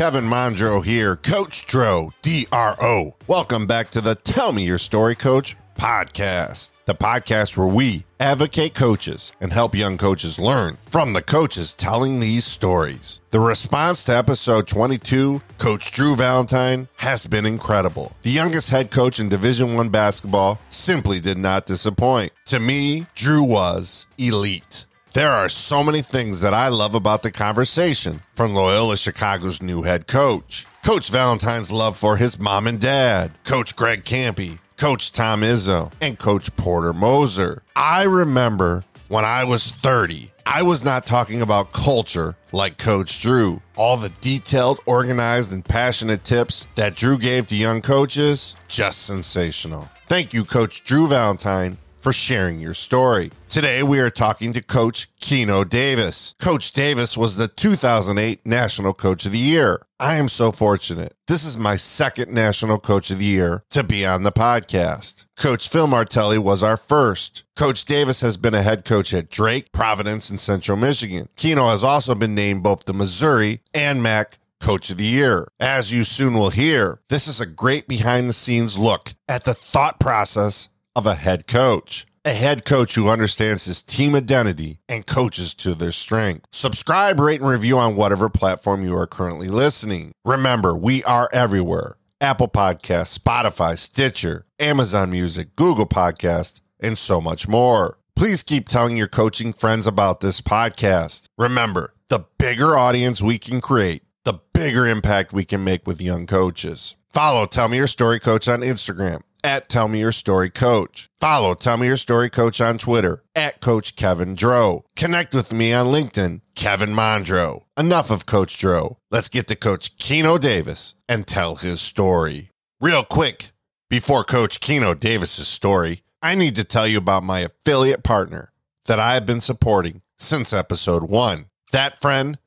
Kevin Mondro here, Coach Dro, D R O. Welcome back to the Tell Me Your Story Coach podcast, the podcast where we advocate coaches and help young coaches learn from the coaches telling these stories. The response to episode 22, Coach Drew Valentine, has been incredible. The youngest head coach in Division 1 basketball simply did not disappoint. To me, Drew was elite. There are so many things that I love about the conversation from Loyola Chicago's new head coach, Coach Valentine's love for his mom and dad, Coach Greg Kampe, Coach Tom Izzo, and Coach Porter Moser. I remember when I was 30, I was not talking about culture like Coach Drew. All the detailed, organized, and passionate tips that Drew gave to young coaches, just sensational. Thank you, Coach Drew Valentine for sharing your story. Today, we are talking to Coach Keno Davis. Coach Davis was the 2008 National Coach of the Year. I am so fortunate. This is my second National Coach of the Year to be on the podcast. Coach Phil Martelli was our first. Coach Davis has been a head coach at Drake, Providence, and Central Michigan. Keno has also been named both the Missouri and MAC Coach of the Year. As you soon will hear, this is a great behind the scenes look at the thought process of a head coach. A head coach who understands his team identity and coaches to their strength. Subscribe, rate, and review on whatever platform you are currently listening. Remember, we are everywhere Apple Podcasts, Spotify, Stitcher, Amazon Music, Google Podcast, and so much more. Please keep telling your coaching friends about this podcast. Remember, the bigger audience we can create, the bigger impact we can make with young coaches. Follow Tell Me Your Story Coach on Instagram at Tell Me Your Story Coach. Follow Tell Me Your Story Coach on Twitter at Coach Kevin Dro. Connect with me on LinkedIn, Kevin Mondro. Enough of Coach Dro. Let's get to Coach Keno Davis and tell his story. Real quick, before Coach Keno Davis's story, I need to tell you about my affiliate partner that I have been supporting since episode one. That friend,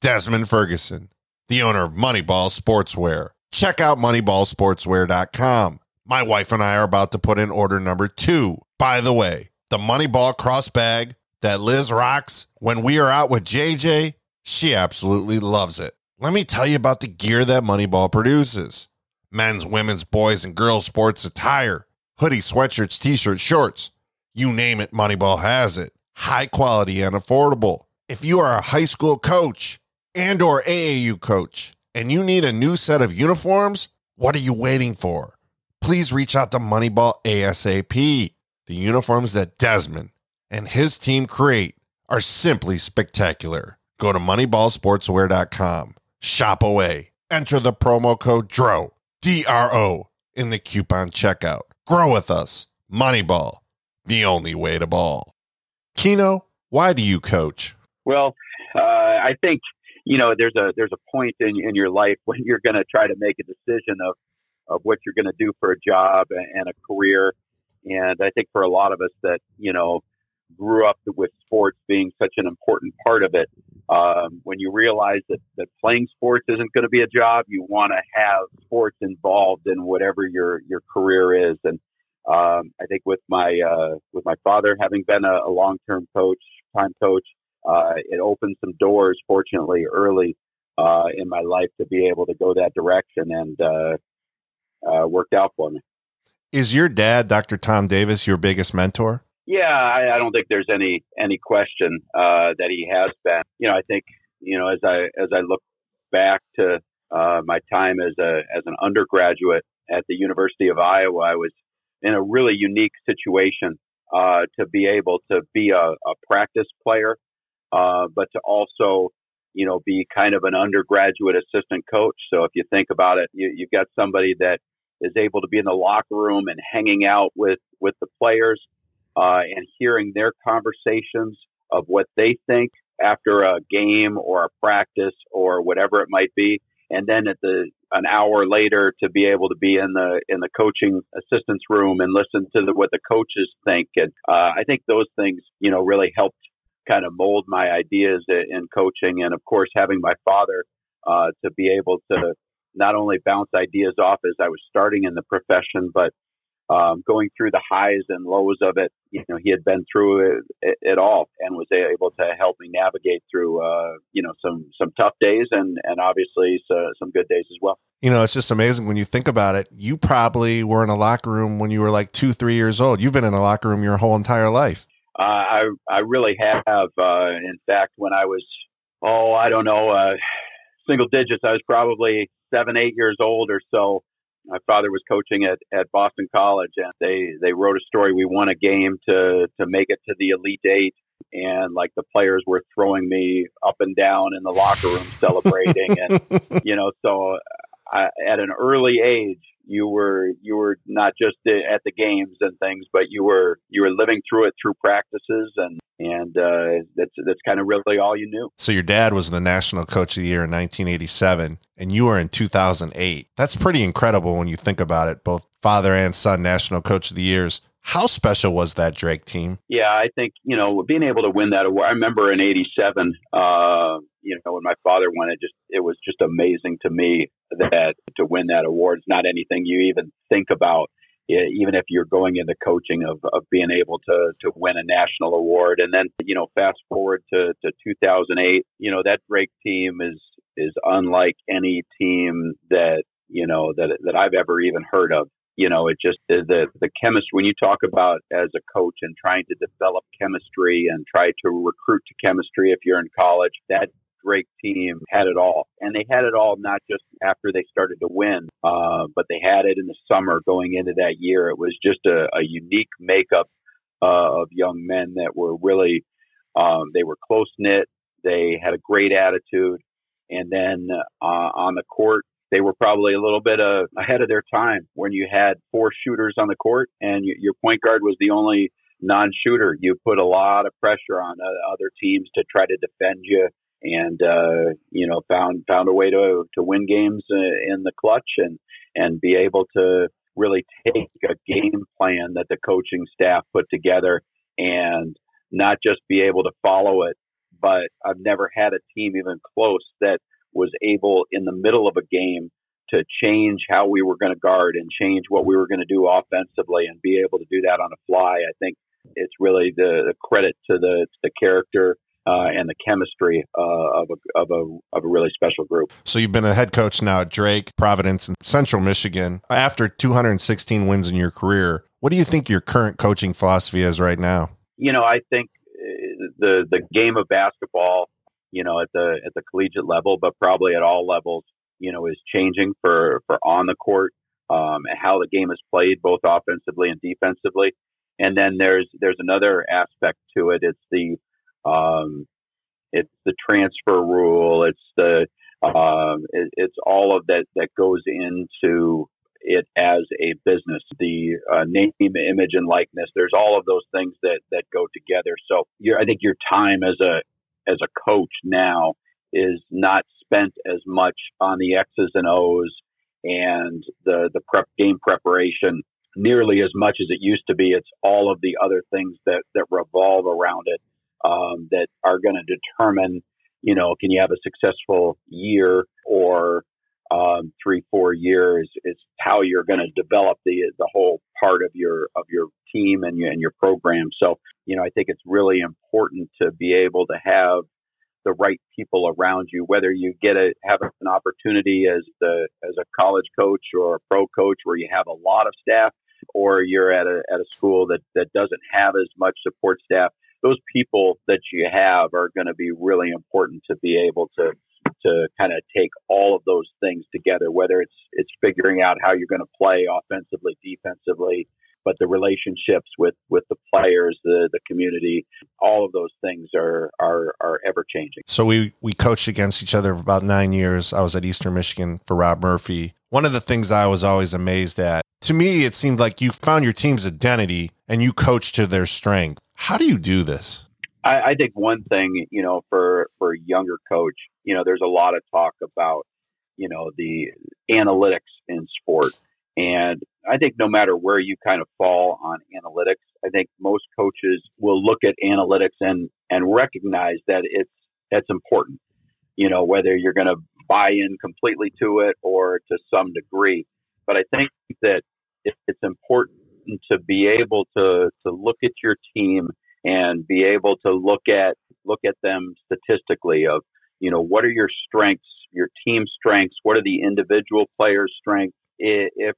Desmond Ferguson, the owner of Moneyball Sportswear. Check out moneyballsportswear.com. My wife and I are about to put in order number two. By the way, the Moneyball cross bag that Liz rocks when we are out with JJ, she absolutely loves it. Let me tell you about the gear that Moneyball produces men's, women's, boys, and girls sports attire, hoodie, sweatshirts, t shirts, shorts. You name it, Moneyball has it. High quality and affordable. If you are a high school coach and or AAU coach and you need a new set of uniforms, what are you waiting for? Please reach out to Moneyball ASAP. The uniforms that Desmond and his team create are simply spectacular. Go to moneyballsportswear.com, shop away, enter the promo code DRO, D R O, in the coupon checkout. Grow with us. Moneyball, the only way to ball. Keno, why do you coach? Well, uh, I think you know there's a there's a point in in your life when you're going to try to make a decision of of what you're going to do for a job and a career. And I think for a lot of us that, you know, grew up with sports being such an important part of it, um, when you realize that, that playing sports isn't going to be a job, you want to have sports involved in whatever your, your career is. And, um, I think with my, uh, with my father having been a, a long-term coach, time coach, uh, it opened some doors, fortunately, early, uh, in my life to be able to go that direction. And, uh, uh, worked out for me. Is your dad, Dr. Tom Davis, your biggest mentor? Yeah, I, I don't think there's any any question uh, that he has been. You know, I think you know as I as I look back to uh, my time as a as an undergraduate at the University of Iowa, I was in a really unique situation uh, to be able to be a, a practice player, uh, but to also you know, be kind of an undergraduate assistant coach. So if you think about it, you, you've got somebody that is able to be in the locker room and hanging out with with the players uh, and hearing their conversations of what they think after a game or a practice or whatever it might be and then at the an hour later to be able to be in the in the coaching assistance room and listen to the, what the coaches think and uh, I think those things you know really helped kind of mold my ideas in coaching. And of course, having my father uh, to be able to not only bounce ideas off as I was starting in the profession, but um, going through the highs and lows of it. You know, he had been through it, it, all, and was able to help me navigate through uh, you know some some tough days and and obviously so, some good days as well. You know, it's just amazing when you think about it. You probably were in a locker room when you were like two, three years old. You've been in a locker room your whole entire life. Uh, I I really have. Uh, in fact, when I was oh I don't know uh, single digits, I was probably seven eight years old or so my father was coaching at, at Boston College, and they they wrote a story. We won a game to to make it to the Elite Eight, and like the players were throwing me up and down in the locker room celebrating, and you know, so At an early age, you were you were not just at the games and things, but you were you were living through it through practices, and and uh, that's that's kind of really all you knew. So your dad was the national coach of the year in 1987, and you were in 2008. That's pretty incredible when you think about it. Both father and son national coach of the years. How special was that Drake team? Yeah, I think you know being able to win that award. I remember in '87, uh, you know, when my father won it, just it was just amazing to me that to win that award is not anything you even think about. Even if you're going into coaching of, of being able to to win a national award, and then you know, fast forward to, to 2008, you know that Drake team is is unlike any team that you know that that I've ever even heard of you know, it just the the chemistry. When you talk about as a coach and trying to develop chemistry and try to recruit to chemistry if you're in college, that Drake team had it all, and they had it all not just after they started to win, uh, but they had it in the summer going into that year. It was just a, a unique makeup uh, of young men that were really um, they were close knit. They had a great attitude, and then uh, on the court, they were probably a little bit uh, ahead of their time when you had four shooters on the court and you, your point guard was the only non-shooter. You put a lot of pressure on uh, other teams to try to defend you, and uh, you know found found a way to to win games uh, in the clutch and and be able to really take a game plan that the coaching staff put together and not just be able to follow it, but I've never had a team even close that was able in the middle of a game to change how we were going to guard and change what we were going to do offensively and be able to do that on a fly. I think it's really the, the credit to the to the character uh, and the chemistry uh, of, a, of, a, of a really special group. So you've been a head coach now at Drake, Providence, and Central Michigan. After 216 wins in your career, what do you think your current coaching philosophy is right now? You know, I think uh, the the game of basketball you know, at the at the collegiate level, but probably at all levels, you know, is changing for for on the court um, and how the game is played, both offensively and defensively. And then there's there's another aspect to it. It's the um, it's the transfer rule. It's the um, it, it's all of that that goes into it as a business. The uh, name, image, and likeness. There's all of those things that that go together. So I think your time as a as a coach now is not spent as much on the X's and O's and the the prep game preparation nearly as much as it used to be. It's all of the other things that that revolve around it um, that are going to determine, you know, can you have a successful year or um, three, four years. It's how you're going to develop the the whole part of your of your team and your and your program. So, you know, I think it's really important to be able to have the right people around you, whether you get a have an opportunity as the as a college coach or a pro coach where you have a lot of staff, or you're at a at a school that that doesn't have as much support staff. Those people that you have are going to be really important to be able to to kind of take all of those things together, whether it's it's figuring out how you're going to play offensively, defensively, but the relationships with with the players, the the community, all of those things are are are ever changing. So we we coached against each other for about nine years. I was at Eastern Michigan for Rob Murphy. One of the things I was always amazed at, to me, it seemed like you found your team's identity and you coached to their strength. How do you do this? I, I think one thing, you know, for for a younger coach, you know, there's a lot of talk about, you know, the analytics in sport. And I think no matter where you kind of fall on analytics, I think most coaches will look at analytics and and recognize that it's that's important. You know, whether you're going to buy in completely to it or to some degree. But I think that it's important to be able to to look at your team and be able to look at look at them statistically of you know what are your strengths your team strengths what are the individual players strengths if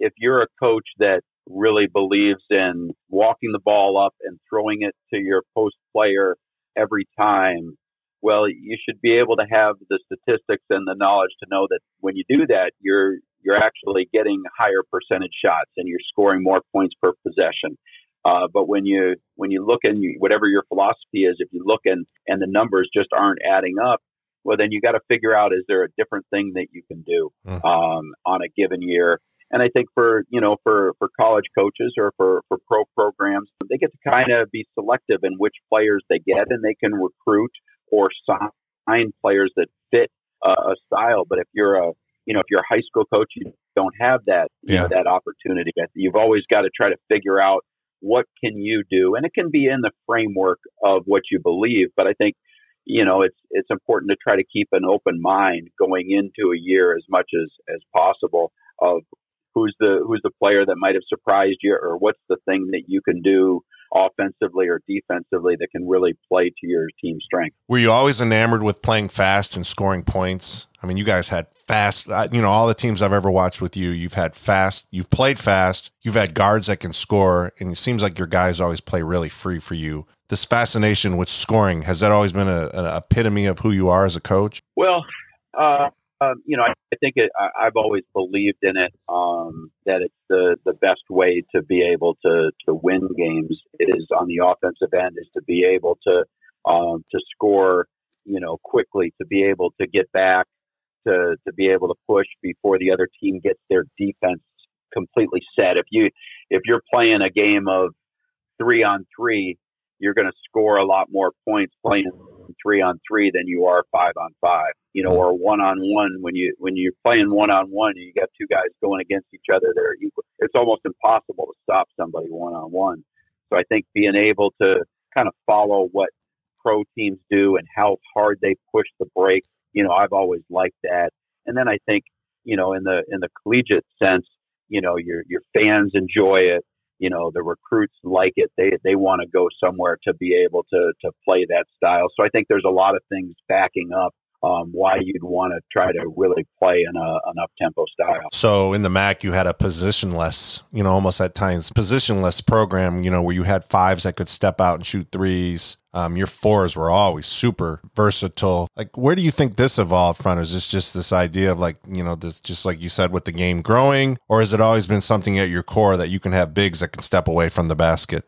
if you're a coach that really believes in walking the ball up and throwing it to your post player every time well you should be able to have the statistics and the knowledge to know that when you do that you're you're actually getting higher percentage shots and you're scoring more points per possession uh, but when you when you look and whatever your philosophy is, if you look and and the numbers just aren't adding up, well then you got to figure out is there a different thing that you can do mm. um, on a given year. And I think for you know for for college coaches or for for pro programs, they get to kind of be selective in which players they get, and they can recruit or sign players that fit uh, a style. But if you're a you know if you're a high school coach, you don't have that you yeah. know, that opportunity. You've always got to try to figure out what can you do? And it can be in the framework of what you believe, but I think you know it's it's important to try to keep an open mind going into a year as much as as possible of who's the who's the player that might have surprised you or what's the thing that you can do offensively or defensively that can really play to your team strength. Were you always enamored with playing fast and scoring points? I mean, you guys had fast, uh, you know, all the teams I've ever watched with you, you've had fast, you've played fast, you've had guards that can score, and it seems like your guys always play really free for you. This fascination with scoring, has that always been a, an epitome of who you are as a coach? Well, uh, um, you know, I, I think it, I, have always believed in it. Um, that it's the the best way to be able to to win games is on the offensive end is to be able to um, to score, you know, quickly, to be able to get back, to to be able to push before the other team gets their defense completely set. If you if you're playing a game of three on three, you're going to score a lot more points playing three on three than you are five on five. You know, or one on one when you when you're playing one on one, you got two guys going against each other. They're. It's almost impossible to stop somebody one on one. So I think being able to kind of follow what pro teams do and how hard they push the break, you know, I've always liked that. And then I think, you know, in the in the collegiate sense, you know, your your fans enjoy it you know the recruits like it they they want to go somewhere to be able to to play that style. So i think there's a lot of things backing up um, why you'd want to try to really play in a, an up tempo style. So in the MAC, you had a positionless, you know, almost at times positionless program, you know, where you had fives that could step out and shoot threes. Um, your fours were always super versatile. Like, where do you think this evolved from? Is this just this idea of like, you know, this just like you said with the game growing, or has it always been something at your core that you can have bigs that can step away from the basket?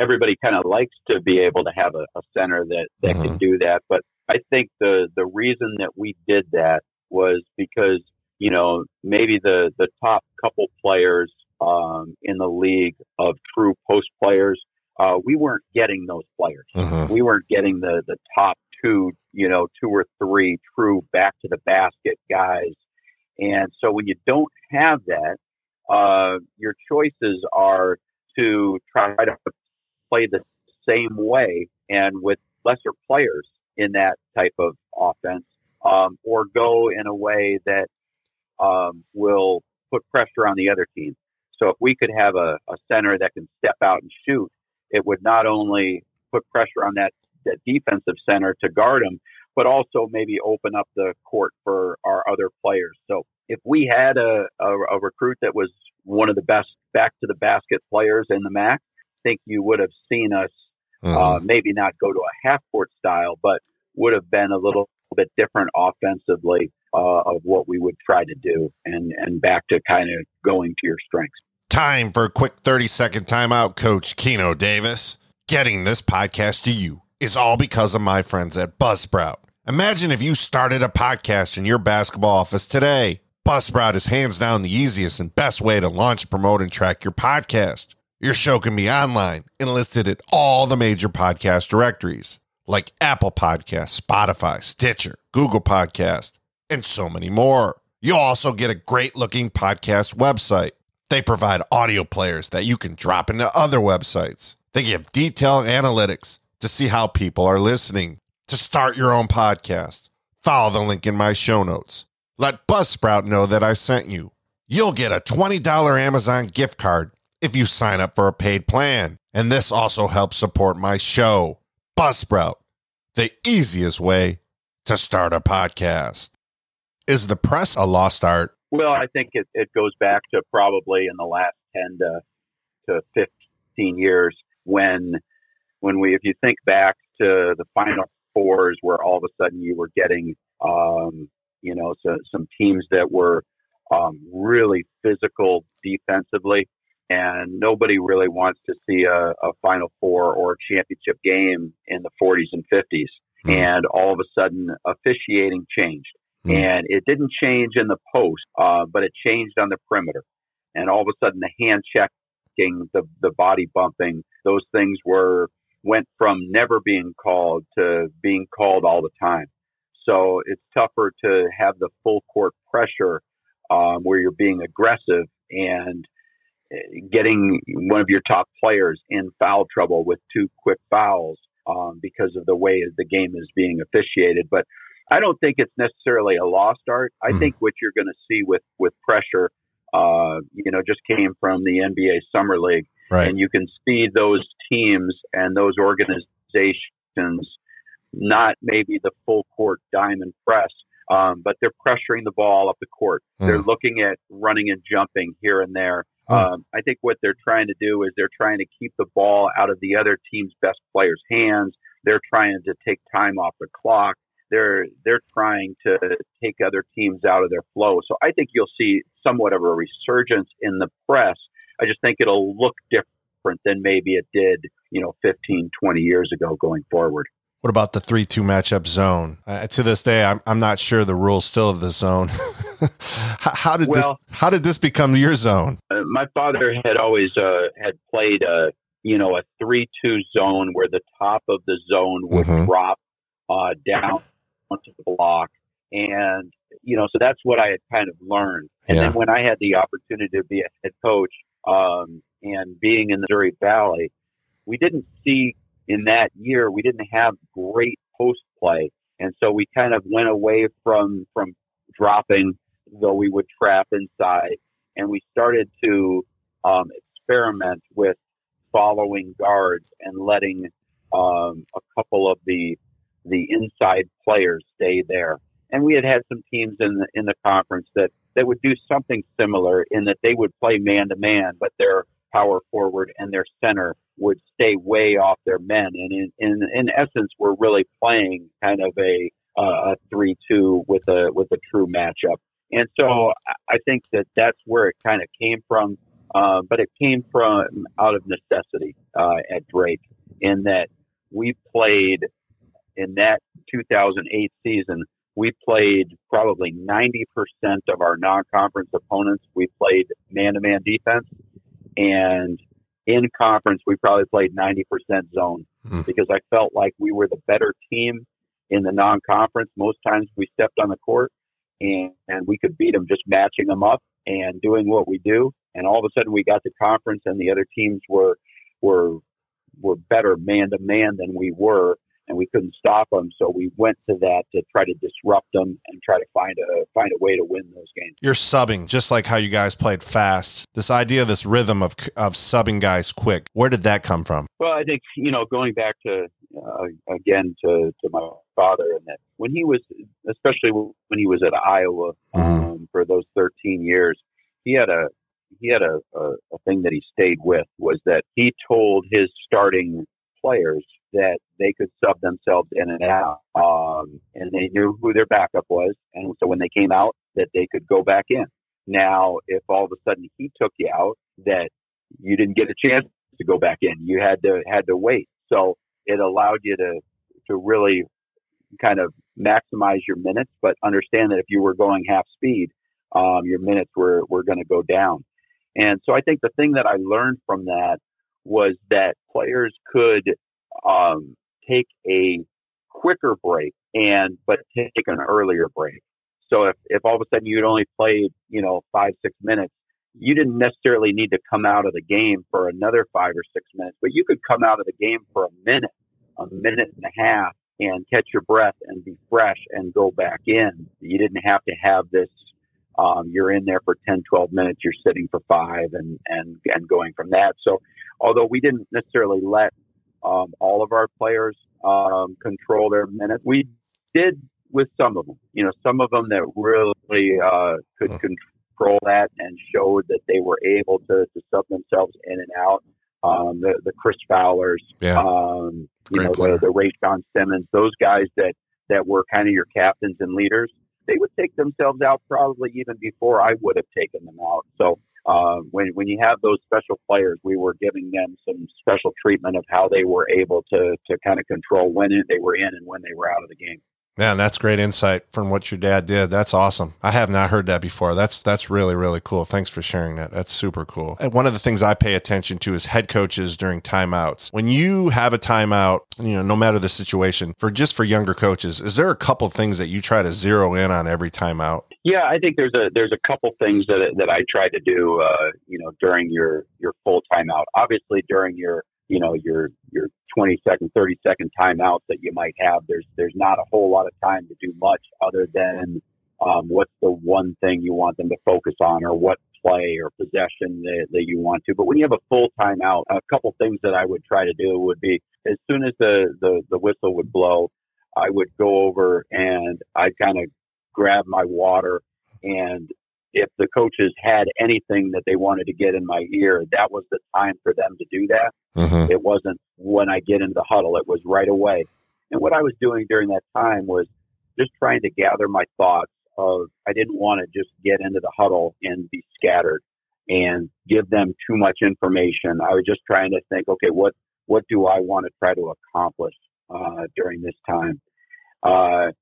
Everybody kind of likes to be able to have a, a center that that mm-hmm. can do that, but I think the the reason that we did that was because you know maybe the the top couple players um, in the league of true post players, uh, we weren't getting those players. Uh-huh. We weren't getting the the top two, you know, two or three true back to the basket guys. And so when you don't have that, uh, your choices are to try to play the same way and with lesser players in that type of offense, um, or go in a way that um, will put pressure on the other team. So if we could have a, a center that can step out and shoot, it would not only put pressure on that, that defensive center to guard him, but also maybe open up the court for our other players. So if we had a, a, a recruit that was one of the best back to the basket players in the MAC, I think you would have seen us mm-hmm. uh, maybe not go to a half court style, but would have been a little bit different offensively uh, of what we would try to do and, and back to kind of going to your strengths. Time for a quick 30 second timeout, Coach Keno Davis. Getting this podcast to you is all because of my friends at Buzzsprout. Imagine if you started a podcast in your basketball office today. Buzzsprout is hands down the easiest and best way to launch, promote, and track your podcast. Your show can be online and listed at all the major podcast directories like Apple Podcasts, Spotify, Stitcher, Google Podcast, and so many more. You'll also get a great looking podcast website. They provide audio players that you can drop into other websites. They give detailed analytics to see how people are listening. To start your own podcast, follow the link in my show notes. Let Buzzsprout know that I sent you. You'll get a $20 Amazon gift card if you sign up for a paid plan. And this also helps support my show, Buzzsprout, the easiest way to start a podcast. Is the press a lost art? Well, I think it, it goes back to probably in the last 10 to, to 15 years when, when we, if you think back to the final fours where all of a sudden you were getting, um, you know, so, some teams that were um, really physical defensively and nobody really wants to see a, a Final Four or a championship game in the 40s and 50s. Mm. And all of a sudden, officiating changed. Mm. And it didn't change in the post, uh, but it changed on the perimeter. And all of a sudden, the hand checking, the, the body bumping, those things were went from never being called to being called all the time. So it's tougher to have the full court pressure um, where you're being aggressive and getting one of your top players in foul trouble with two quick fouls um, because of the way the game is being officiated. But I don't think it's necessarily a lost art. I mm. think what you're going to see with with pressure, uh, you know, just came from the NBA Summer League, right. and you can see those teams and those organizations not maybe the full court diamond press, um, but they're pressuring the ball up the court. Mm. They're looking at running and jumping here and there. Oh. Um, I think what they're trying to do is they're trying to keep the ball out of the other team's best players' hands. They're trying to take time off the clock. They're they're trying to take other teams out of their flow. So I think you'll see somewhat of a resurgence in the press. I just think it'll look different than maybe it did, you know, 15, 20 years ago going forward. What about the three-two matchup zone? Uh, to this day, I'm I'm not sure the rules still of the zone. how, how, did well, this How did this become your zone? Uh, my father had always uh, had played a you know a three-two zone where the top of the zone would mm-hmm. drop uh, down onto the block, and you know so that's what I had kind of learned. And yeah. then when I had the opportunity to be a head coach um, and being in the Missouri Valley, we didn't see in that year, we didn't have great post play. And so we kind of went away from, from dropping, though we would trap inside. And we started to um, experiment with following guards and letting um, a couple of the the inside players stay there. And we had had some teams in the in the conference that that would do something similar in that they would play man to man, but their power forward and their center would stay way off their men. And in, in, in essence, we're really playing kind of a, uh, a three-two with a, with a true matchup. And so I think that that's where it kind of came from. Uh, but it came from out of necessity, uh, at Drake in that we played in that 2008 season, we played probably 90% of our non-conference opponents. We played man-to-man defense and in conference, we probably played 90% zone mm. because I felt like we were the better team in the non conference. Most times we stepped on the court and, and we could beat them just matching them up and doing what we do. And all of a sudden we got to conference and the other teams were, were, were better man to man than we were and we couldn't stop them. So we went to that to try to disrupt them and try to find a find a way to win those games. You're subbing just like how you guys played fast. This idea, this rhythm of of subbing guys quick. Where did that come from? Well, I think you know going back to uh, again to to my father and that when he was especially when he was at Iowa mm-hmm. um, for those 13 years, he had a he had a, a, a thing that he stayed with was that he told his starting players that they could sub themselves in and out. Um, and they knew who their backup was. And so when they came out, that they could go back in. Now, if all of a sudden he took you out, that you didn't get a chance to go back in. You had to had to wait. So it allowed you to to really kind of maximize your minutes, but understand that if you were going half speed, um, your minutes were were going to go down. And so I think the thing that I learned from that was that players could um, take a quicker break and but take an earlier break. So if, if all of a sudden you'd only played, you know, five, six minutes, you didn't necessarily need to come out of the game for another five or six minutes, but you could come out of the game for a minute, a minute and a half and catch your breath and be fresh and go back in. You didn't have to have this um, you're in there for 10, 12 minutes, you're sitting for five and, and, and going from that. So although we didn't necessarily let um, all of our players um, control their minutes, we did with some of them. You know, some of them that really uh, could control that and showed that they were able to, to sub themselves in and out. Um, the, the Chris Fowlers, yeah. um, you Great know, player. the, the Ray John Simmons, those guys that, that were kind of your captains and leaders they would take themselves out probably even before I would have taken them out. So uh, when when you have those special players, we were giving them some special treatment of how they were able to to kind of control when they were in and when they were out of the game. Man, that's great insight from what your dad did. That's awesome. I have not heard that before. That's that's really really cool. Thanks for sharing that. That's super cool. And one of the things I pay attention to is head coaches during timeouts. When you have a timeout, you know, no matter the situation, for just for younger coaches, is there a couple things that you try to zero in on every timeout? Yeah, I think there's a there's a couple things that that I try to do, uh, you know, during your your full timeout. Obviously, during your you know your your 20 second 30 second timeouts that you might have there's there's not a whole lot of time to do much other than um, what's the one thing you want them to focus on or what play or possession that, that you want to. But when you have a full timeout a couple things that i would try to do would be as soon as the the, the whistle would blow i would go over and i'd kind of grab my water and if the coaches had anything that they wanted to get in my ear, that was the time for them to do that. Mm-hmm. It wasn't when I get into the huddle, it was right away. And what I was doing during that time was just trying to gather my thoughts of I didn't want to just get into the huddle and be scattered and give them too much information. I was just trying to think, okay, what what do I want to try to accomplish uh, during this time? Uh,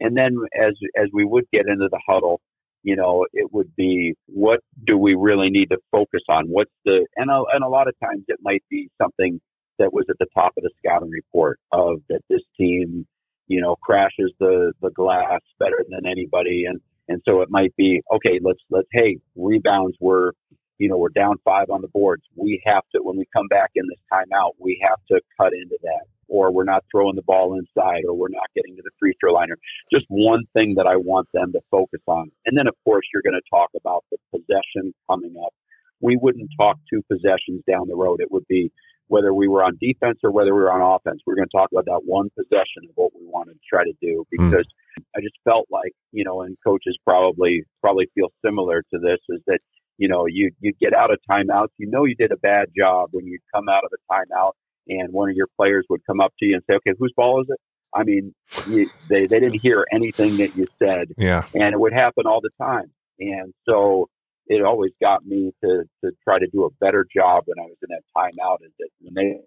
and then as as we would get into the huddle, you know, it would be what do we really need to focus on? What's the and a, and a lot of times it might be something that was at the top of the scouting report of that this team, you know, crashes the the glass better than anybody, and and so it might be okay. Let's let's hey rebounds were you know we're down five on the boards. We have to when we come back in this timeout, we have to cut into that or we're not throwing the ball inside, or we're not getting to the free throw line, or just one thing that I want them to focus on. And then, of course, you're going to talk about the possession coming up. We wouldn't talk two possessions down the road. It would be whether we were on defense or whether we were on offense. We're going to talk about that one possession of what we want to try to do hmm. because mm. I just felt like, you know, and coaches probably probably feel similar to this is that, you know, you you get out of timeouts, you know you did a bad job when you come out of a timeout and one of your players would come up to you and say, "Okay, whose ball is it?" I mean, you, they they didn't hear anything that you said, yeah, and it would happen all the time. And so it always got me to to try to do a better job when I was in that timeout. Is that when they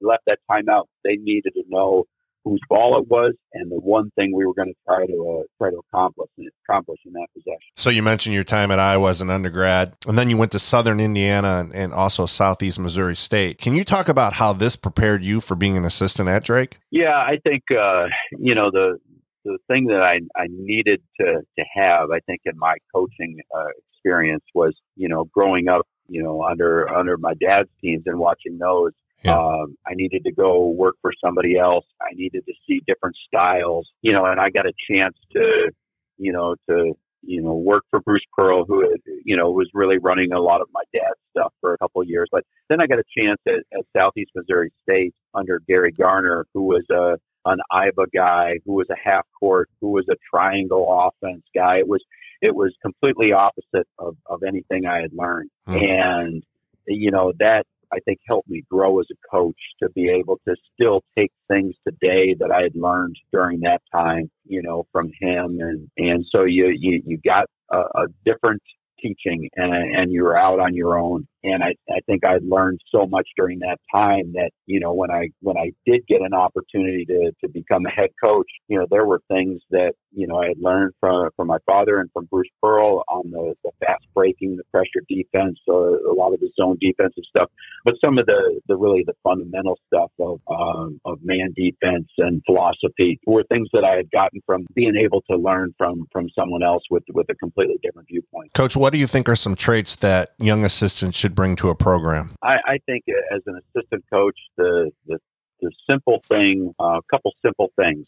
left that timeout, they needed to know whose ball it was, and the one thing we were going to try to uh, try to accomplish accomplish in that possession. So you mentioned your time at Iowa as an undergrad, and then you went to Southern Indiana and, and also Southeast Missouri State. Can you talk about how this prepared you for being an assistant at Drake? Yeah, I think uh, you know the the thing that I I needed to to have, I think, in my coaching uh, experience was you know growing up you know under under my dad's teams and watching those yeah. Um, I needed to go work for somebody else. I needed to see different styles, you know, and I got a chance to, you know, to, you know, work for Bruce Pearl, who, you know, was really running a lot of my dad's stuff for a couple of years. But then I got a chance at, at Southeast Missouri State under Gary Garner, who was a, an IBA guy, who was a half court, who was a triangle offense guy. It was, it was completely opposite of, of anything I had learned. Hmm. And, you know, that I think helped me grow as a coach to be able to still take things today that I had learned during that time, you know, from him. And, and so you, you, you got a, a different teaching and, and you're out on your own. And I, I think I learned so much during that time that, you know, when I, when I did get an opportunity to, to become a head coach, you know, there were things that, you know, I had learned from, from my father and from Bruce Pearl on the, the fast breaking, the pressure defense, uh, a lot of the zone defensive stuff, but some of the, the really the fundamental stuff of, um, of man defense and philosophy were things that I had gotten from being able to learn from, from someone else with, with a completely different viewpoint. Coach, what do you think are some traits that young assistants should bring to a program? I, I think as an assistant coach, the the, the simple thing, a uh, couple simple things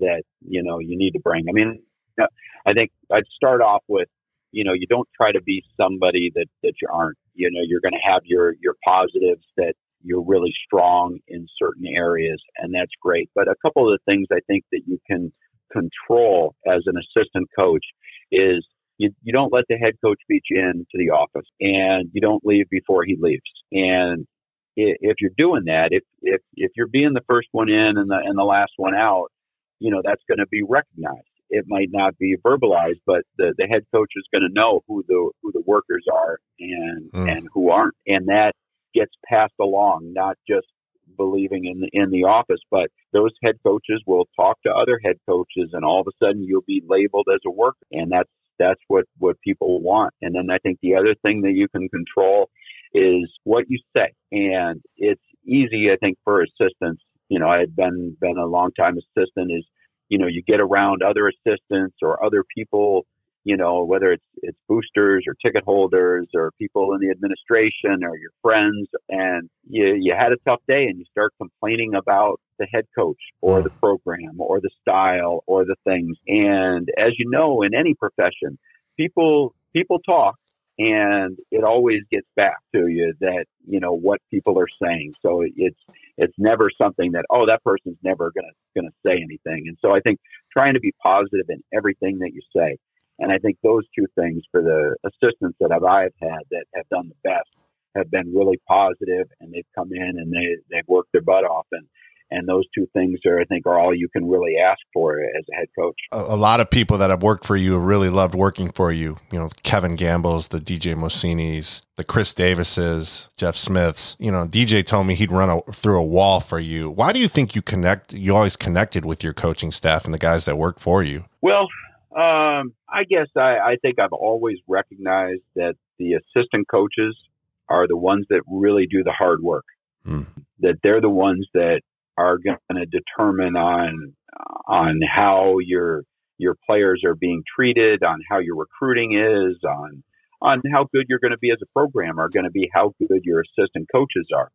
that you know you need to bring. I mean, I think I'd start off with you know, you don't try to be somebody that, that you aren't. You know, you're going to have your, your positives that you're really strong in certain areas, and that's great. But a couple of the things I think that you can control as an assistant coach is you, you don't let the head coach beat you into the office and you don't leave before he leaves. And if you're doing that, if, if, if you're being the first one in and the, and the last one out, you know, that's going to be recognized. It might not be verbalized, but the, the head coach is going to know who the, who the workers are and, mm. and who aren't. And that gets passed along, not just believing in the, in the office, but those head coaches will talk to other head coaches and all of a sudden you'll be labeled as a worker. And that's, that's what, what people want. And then I think the other thing that you can control is what you say. And it's easy, I think, for assistants. You know, I had been, been a long time assistant is, you know, you get around other assistants or other people you know, whether it's it's boosters or ticket holders or people in the administration or your friends, and you you had a tough day and you start complaining about the head coach or hmm. the program or the style or the things. And as you know, in any profession, people people talk and it always gets back to you that you know what people are saying. So it's it's never something that oh that person's never gonna gonna say anything. And so i think trying to be positive in everything that you say and I think those two things for the assistants that I've had that have done the best have been really positive and they've come in and they, they've worked their butt off and, and those two things are, I think, are all you can really ask for as a head coach. A, a, lot of people that have worked for you have really loved working for you. You know, Kevin Gamble's, the DJ Mosinis, the Chris Davises, Jeff Smiths. You know, DJ told me he'd run a, through a wall for you. Why do you think you connect? You always connected with your coaching staff and the guys that work for you. Well, um, I guess I, I think I've always recognized that the assistant coaches are the ones that really do the hard work. Hmm. That they're the ones that are going to determine on on how your your players are being treated, on how your recruiting is, on on how good you're going to be as a program, are going to be how good your assistant coaches are.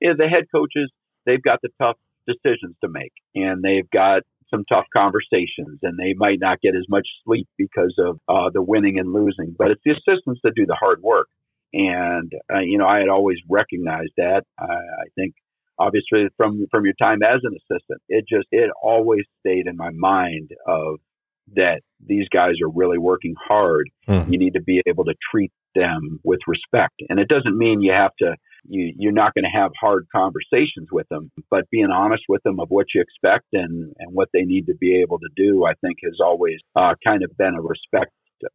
Yeah, the head coaches, they've got the tough decisions to make, and they've got some tough conversations and they might not get as much sleep because of uh, the winning and losing. But it's the assistants that do the hard work. And, uh, you know, I had always recognized that. I, I think obviously from, from your time as an assistant, it just, it always stayed in my mind of that these guys are really working hard. Mm. You need to be able to treat them with respect. And it doesn't mean you have to you, you're not going to have hard conversations with them, but being honest with them of what you expect and, and what they need to be able to do, I think has always uh, kind of been a respect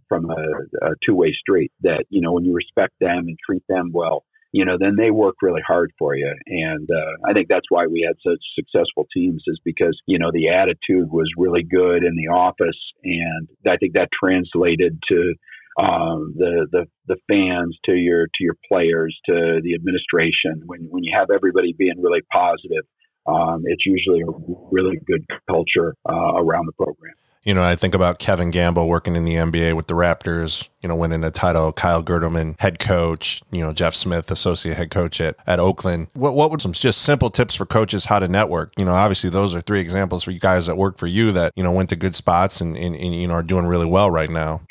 from a, a two way street that, you know, when you respect them and treat them well, you know, then they work really hard for you. And uh, I think that's why we had such successful teams is because, you know, the attitude was really good in the office. And I think that translated to um, the, the the fans to your to your players to the administration. When when you have everybody being really positive, um, it's usually a really good culture uh, around the program. You know, I think about Kevin Gamble working in the NBA with the Raptors, you know, winning a title, Kyle Gerdelman, head coach, you know, Jeff Smith, associate head coach at, at Oakland. What, what would some just simple tips for coaches how to network? You know, obviously those are three examples for you guys that work for you that, you know, went to good spots and, and, and you know, are doing really well right now.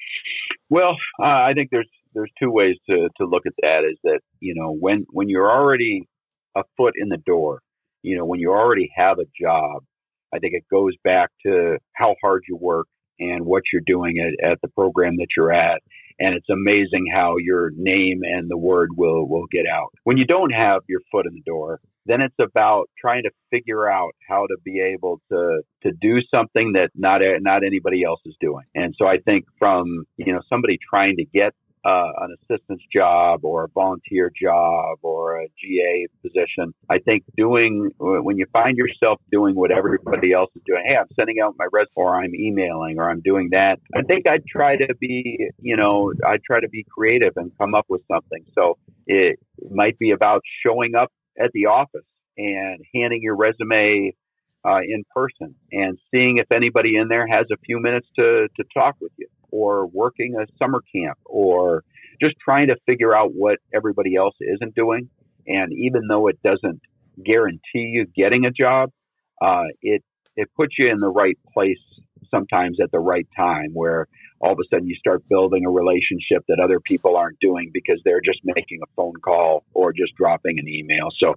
Well, uh, I think there's there's two ways to to look at that. Is that you know when when you're already a foot in the door, you know when you already have a job, I think it goes back to how hard you work and what you're doing at, at the program that you're at. And it's amazing how your name and the word will will get out. When you don't have your foot in the door, then it's about trying to figure out how to be able to to do something that not not anybody else is doing. And so I think from you know somebody trying to get uh, an assistant's job or a volunteer job or a GA position. I think doing when you find yourself doing what everybody else is doing. Hey, I'm sending out my resume, or I'm emailing, or I'm doing that. I think I'd try to be, you know, I'd try to be creative and come up with something. So it might be about showing up at the office and handing your resume uh, in person and seeing if anybody in there has a few minutes to, to talk with you or working a summer camp or just trying to figure out what everybody else isn't doing. And even though it doesn't guarantee you getting a job, uh, it, it puts you in the right place sometimes at the right time where all of a sudden you start building a relationship that other people aren't doing because they're just making a phone call or just dropping an email. So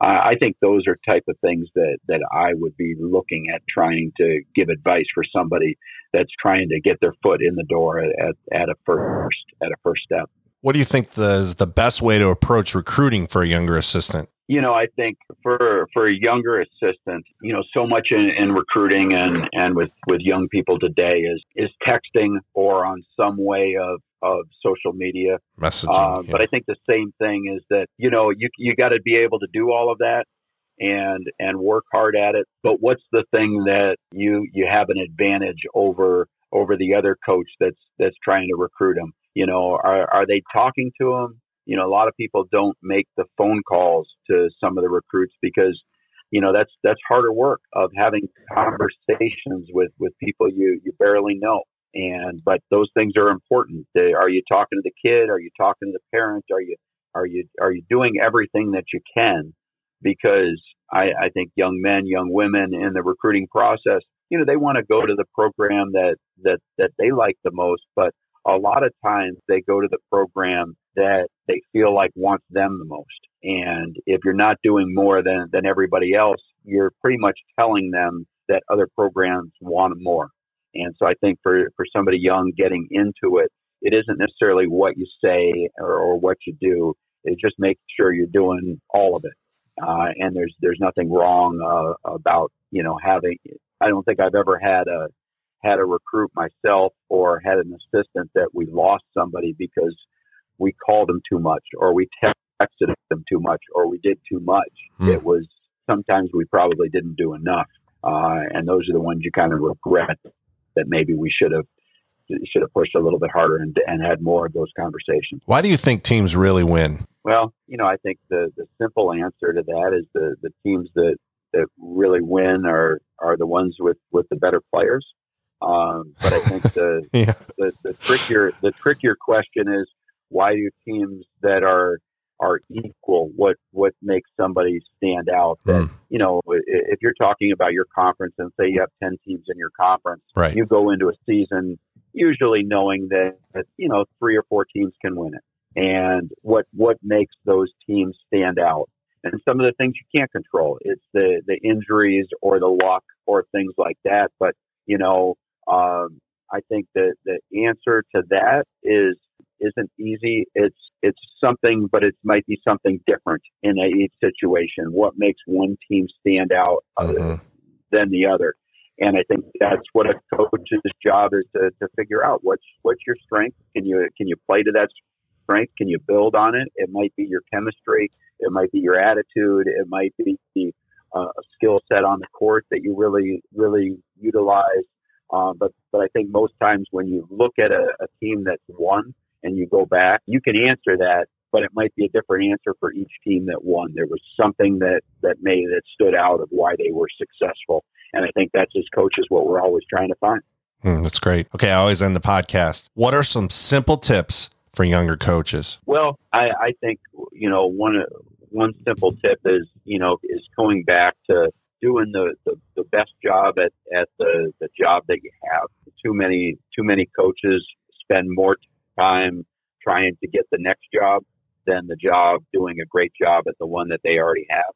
uh, I think those are type of things that, that I would be looking at trying to give advice for somebody that's trying to get their foot in the door at, at, a first at a first step. What do you think the, is the best way to approach recruiting for a younger assistant? You know, I think for for a younger assistant, you know, so much in, in recruiting and and with with young people today is is texting or on some way of of social media messaging. Uh, yeah. But I think the same thing is that you know you you got to be able to do all of that and and work hard at it. But what's the thing that you you have an advantage over over the other coach that's that's trying to recruit them? You know, are are they talking to them? You know, a lot of people don't make the phone calls to some of the recruits because, you know, that's that's harder work of having conversations with with people you you barely know. And but those things are important. They, are you talking to the kid? Are you talking to the parent? Are you are you are you doing everything that you can? Because I, I think young men, young women in the recruiting process, you know, they want to go to the program that that that they like the most, but a lot of times they go to the program that they feel like wants them the most. And if you're not doing more than, than everybody else, you're pretty much telling them that other programs want more. And so I think for, for somebody young getting into it, it isn't necessarily what you say or, or what you do. It's just making sure you're doing all of it. Uh, and there's there's nothing wrong uh, about you know having. I don't think I've ever had a had a recruit myself or had an assistant that we lost somebody because we called them too much or we texted them too much or we did too much. Hmm. It was sometimes we probably didn't do enough. Uh, and those are the ones you kind of regret that maybe we should have should have pushed a little bit harder and, and had more of those conversations. Why do you think teams really win? Well, you know, I think the, the simple answer to that is the, the teams that, that really win are, are the ones with, with the better players. Um, but I think the, yeah. the, the trickier the trickier question is why do teams that are are equal what what makes somebody stand out? That mm. you know if you're talking about your conference and say you have 10 teams in your conference right. you go into a season usually knowing that, that you know three or four teams can win it. And what what makes those teams stand out? And some of the things you can't control. It's the the injuries or the luck or things like that. But you know um, I think that the answer to that is isn't easy. It's it's something, but it might be something different in a, each situation. What makes one team stand out mm-hmm. than the other? And I think that's what a coach's job is to, to figure out what's what's your strength. Can you can you play to that strength? Can you build on it? It might be your chemistry. It might be your attitude. It might be uh, skill set on the court that you really really utilize um, but but I think most times when you look at a, a team that's won and you go back, you can answer that, but it might be a different answer for each team that won. There was something that that made that stood out of why they were successful, and I think that's as coaches what we're always trying to find. Mm, that's great. Okay, I always end the podcast. What are some simple tips for younger coaches? Well, I, I think you know one one simple tip is you know is going back to doing the, the, the best job at, at the, the job that you have. Too many too many coaches spend more time trying to get the next job than the job doing a great job at the one that they already have.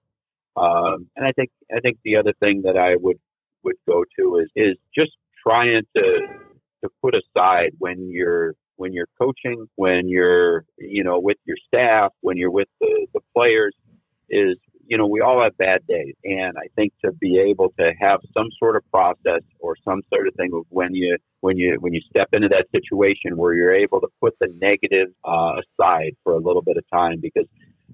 Um, and I think I think the other thing that I would would go to is is just trying to to put aside when you're when you're coaching, when you're you know with your staff, when you're with the, the players, is you know, we all have bad days. And I think to be able to have some sort of process or some sort of thing of when you, when you, when you step into that situation where you're able to put the negative, uh, aside for a little bit of time because,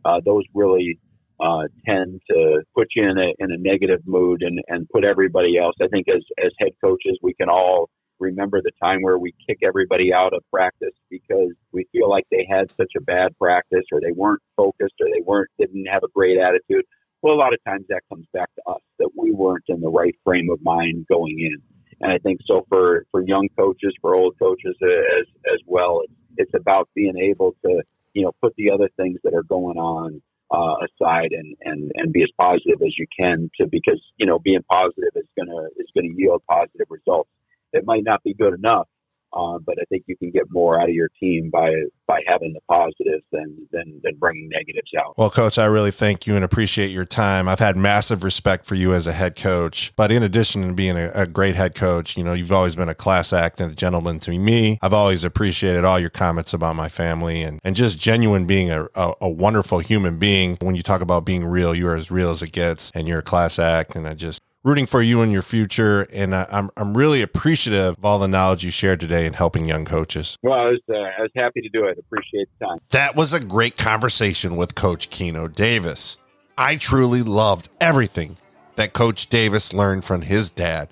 uh, those really, uh, tend to put you in a, in a negative mood and, and put everybody else. I think as, as head coaches, we can all remember the time where we kick everybody out of practice because we feel like they had such a bad practice or they weren't focused or they weren't didn't have a great attitude. Well, a lot of times that comes back to us that we weren't in the right frame of mind going in. And I think so for, for young coaches, for old coaches as, as well, it's, it's about being able to, you know, put the other things that are going on uh, aside and, and, and be as positive as you can to, because, you know, being positive is going to, is going to yield positive results it might not be good enough. Uh, but I think you can get more out of your team by by having the positives than, than than bringing negatives out. Well, coach, I really thank you and appreciate your time. I've had massive respect for you as a head coach, but in addition to being a, a great head coach, you know, you've always been a class act and a gentleman to me. I've always appreciated all your comments about my family and and just genuine being a, a, a wonderful human being. When you talk about being real, you're as real as it gets, and you're a class act, and I just rooting for you in your future. And I'm, I'm really appreciative of all the knowledge you shared today in helping young coaches. Well, I was, uh, I was happy to do it. Appreciate the time. That was a great conversation with Coach Keno Davis. I truly loved everything that Coach Davis learned from his dad,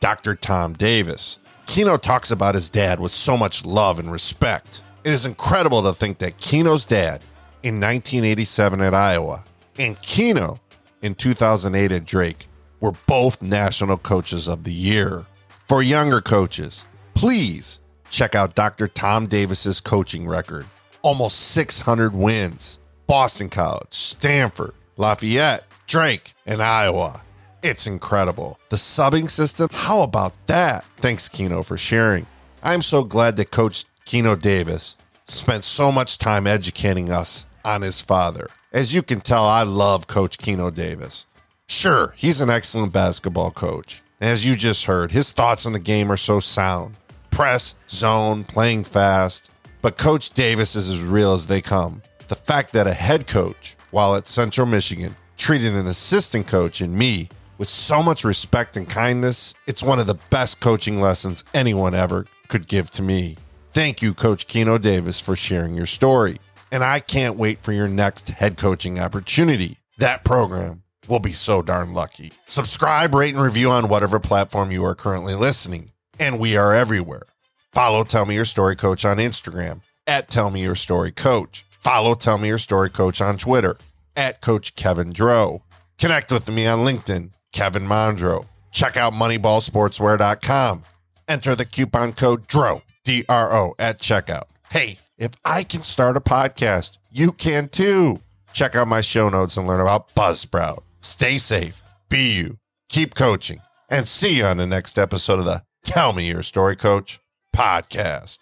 Dr. Tom Davis. Keno talks about his dad with so much love and respect. It is incredible to think that Keno's dad in 1987 at Iowa and Keno in 2008 at Drake were both National Coaches of the Year. For younger coaches, please check out Dr. Tom Davis's coaching record. Almost 600 wins. Boston College, Stanford, Lafayette, Drake, and Iowa. It's incredible. The subbing system, how about that? Thanks, Keno, for sharing. I'm so glad that Coach Keno Davis spent so much time educating us on his father. As you can tell, I love Coach Keno Davis. Sure, he's an excellent basketball coach. As you just heard, his thoughts on the game are so sound. Press, zone, playing fast. But Coach Davis is as real as they come. The fact that a head coach, while at Central Michigan, treated an assistant coach and me with so much respect and kindness, it's one of the best coaching lessons anyone ever could give to me. Thank you, Coach Keno Davis, for sharing your story. And I can't wait for your next head coaching opportunity. That program will be so darn lucky. Subscribe, rate, and review on whatever platform you are currently listening. And we are everywhere. Follow Tell Me Your Story Coach on Instagram at Tell Me Your Story Coach. Follow Tell Me Your Story Coach on Twitter at Coach Kevin Dro. Connect with me on LinkedIn, Kevin Mondro. Check out MoneyballSportswear.com. Enter the coupon code DRO, D R O, at checkout. Hey, if I can start a podcast, you can too. Check out my show notes and learn about Buzzsprout. Stay safe, be you, keep coaching, and see you on the next episode of the Tell Me Your Story Coach podcast.